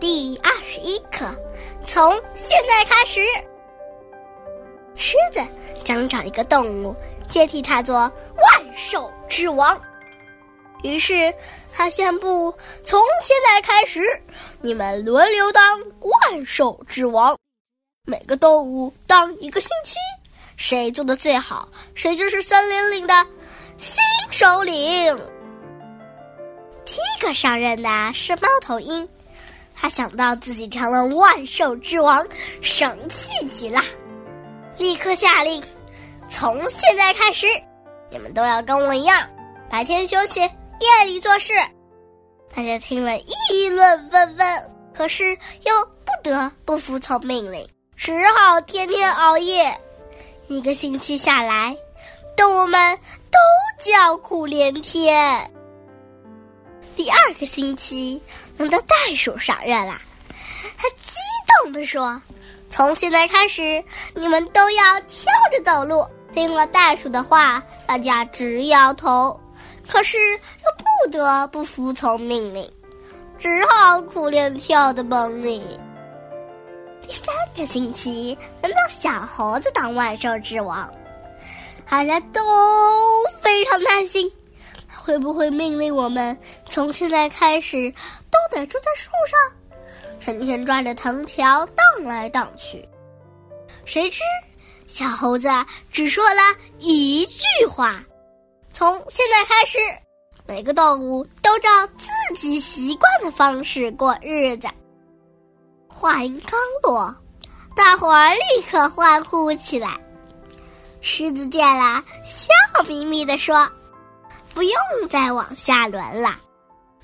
第二十一课，从现在开始，狮子想找一个动物接替它做万兽之王。于是他宣布：从现在开始，你们轮流当万兽之王，每个动物当一个星期，谁做的最好，谁就是森林里的新首领。第一个上任的是猫头鹰。他想到自己成了万兽之王，生气极了，立刻下令：从现在开始，你们都要跟我一样，白天休息，夜里做事。大家听了议论纷纷，可是又不得不服从命令，只好天天熬夜。一个星期下来，动物们都叫苦连天。第二个星期，轮到袋鼠上任了。他激动地说：“从现在开始，你们都要跳着走路。”听了袋鼠的话，大家直摇头，可是又不得不服从命令，只好苦练跳的本领。第三个星期，轮到小猴子当万兽之王，大家都非常担心。会不会命令我们从现在开始都得住在树上，成天抓着藤条荡来荡去？谁知小猴子只说了一句话：“从现在开始，每个动物都照自己习惯的方式过日子。”话音刚落，大伙儿立刻欢呼起来。狮子见了，笑眯眯地说。不用再往下轮了，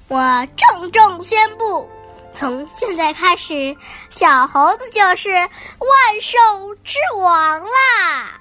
我郑重宣布，从现在开始，小猴子就是万兽之王啦！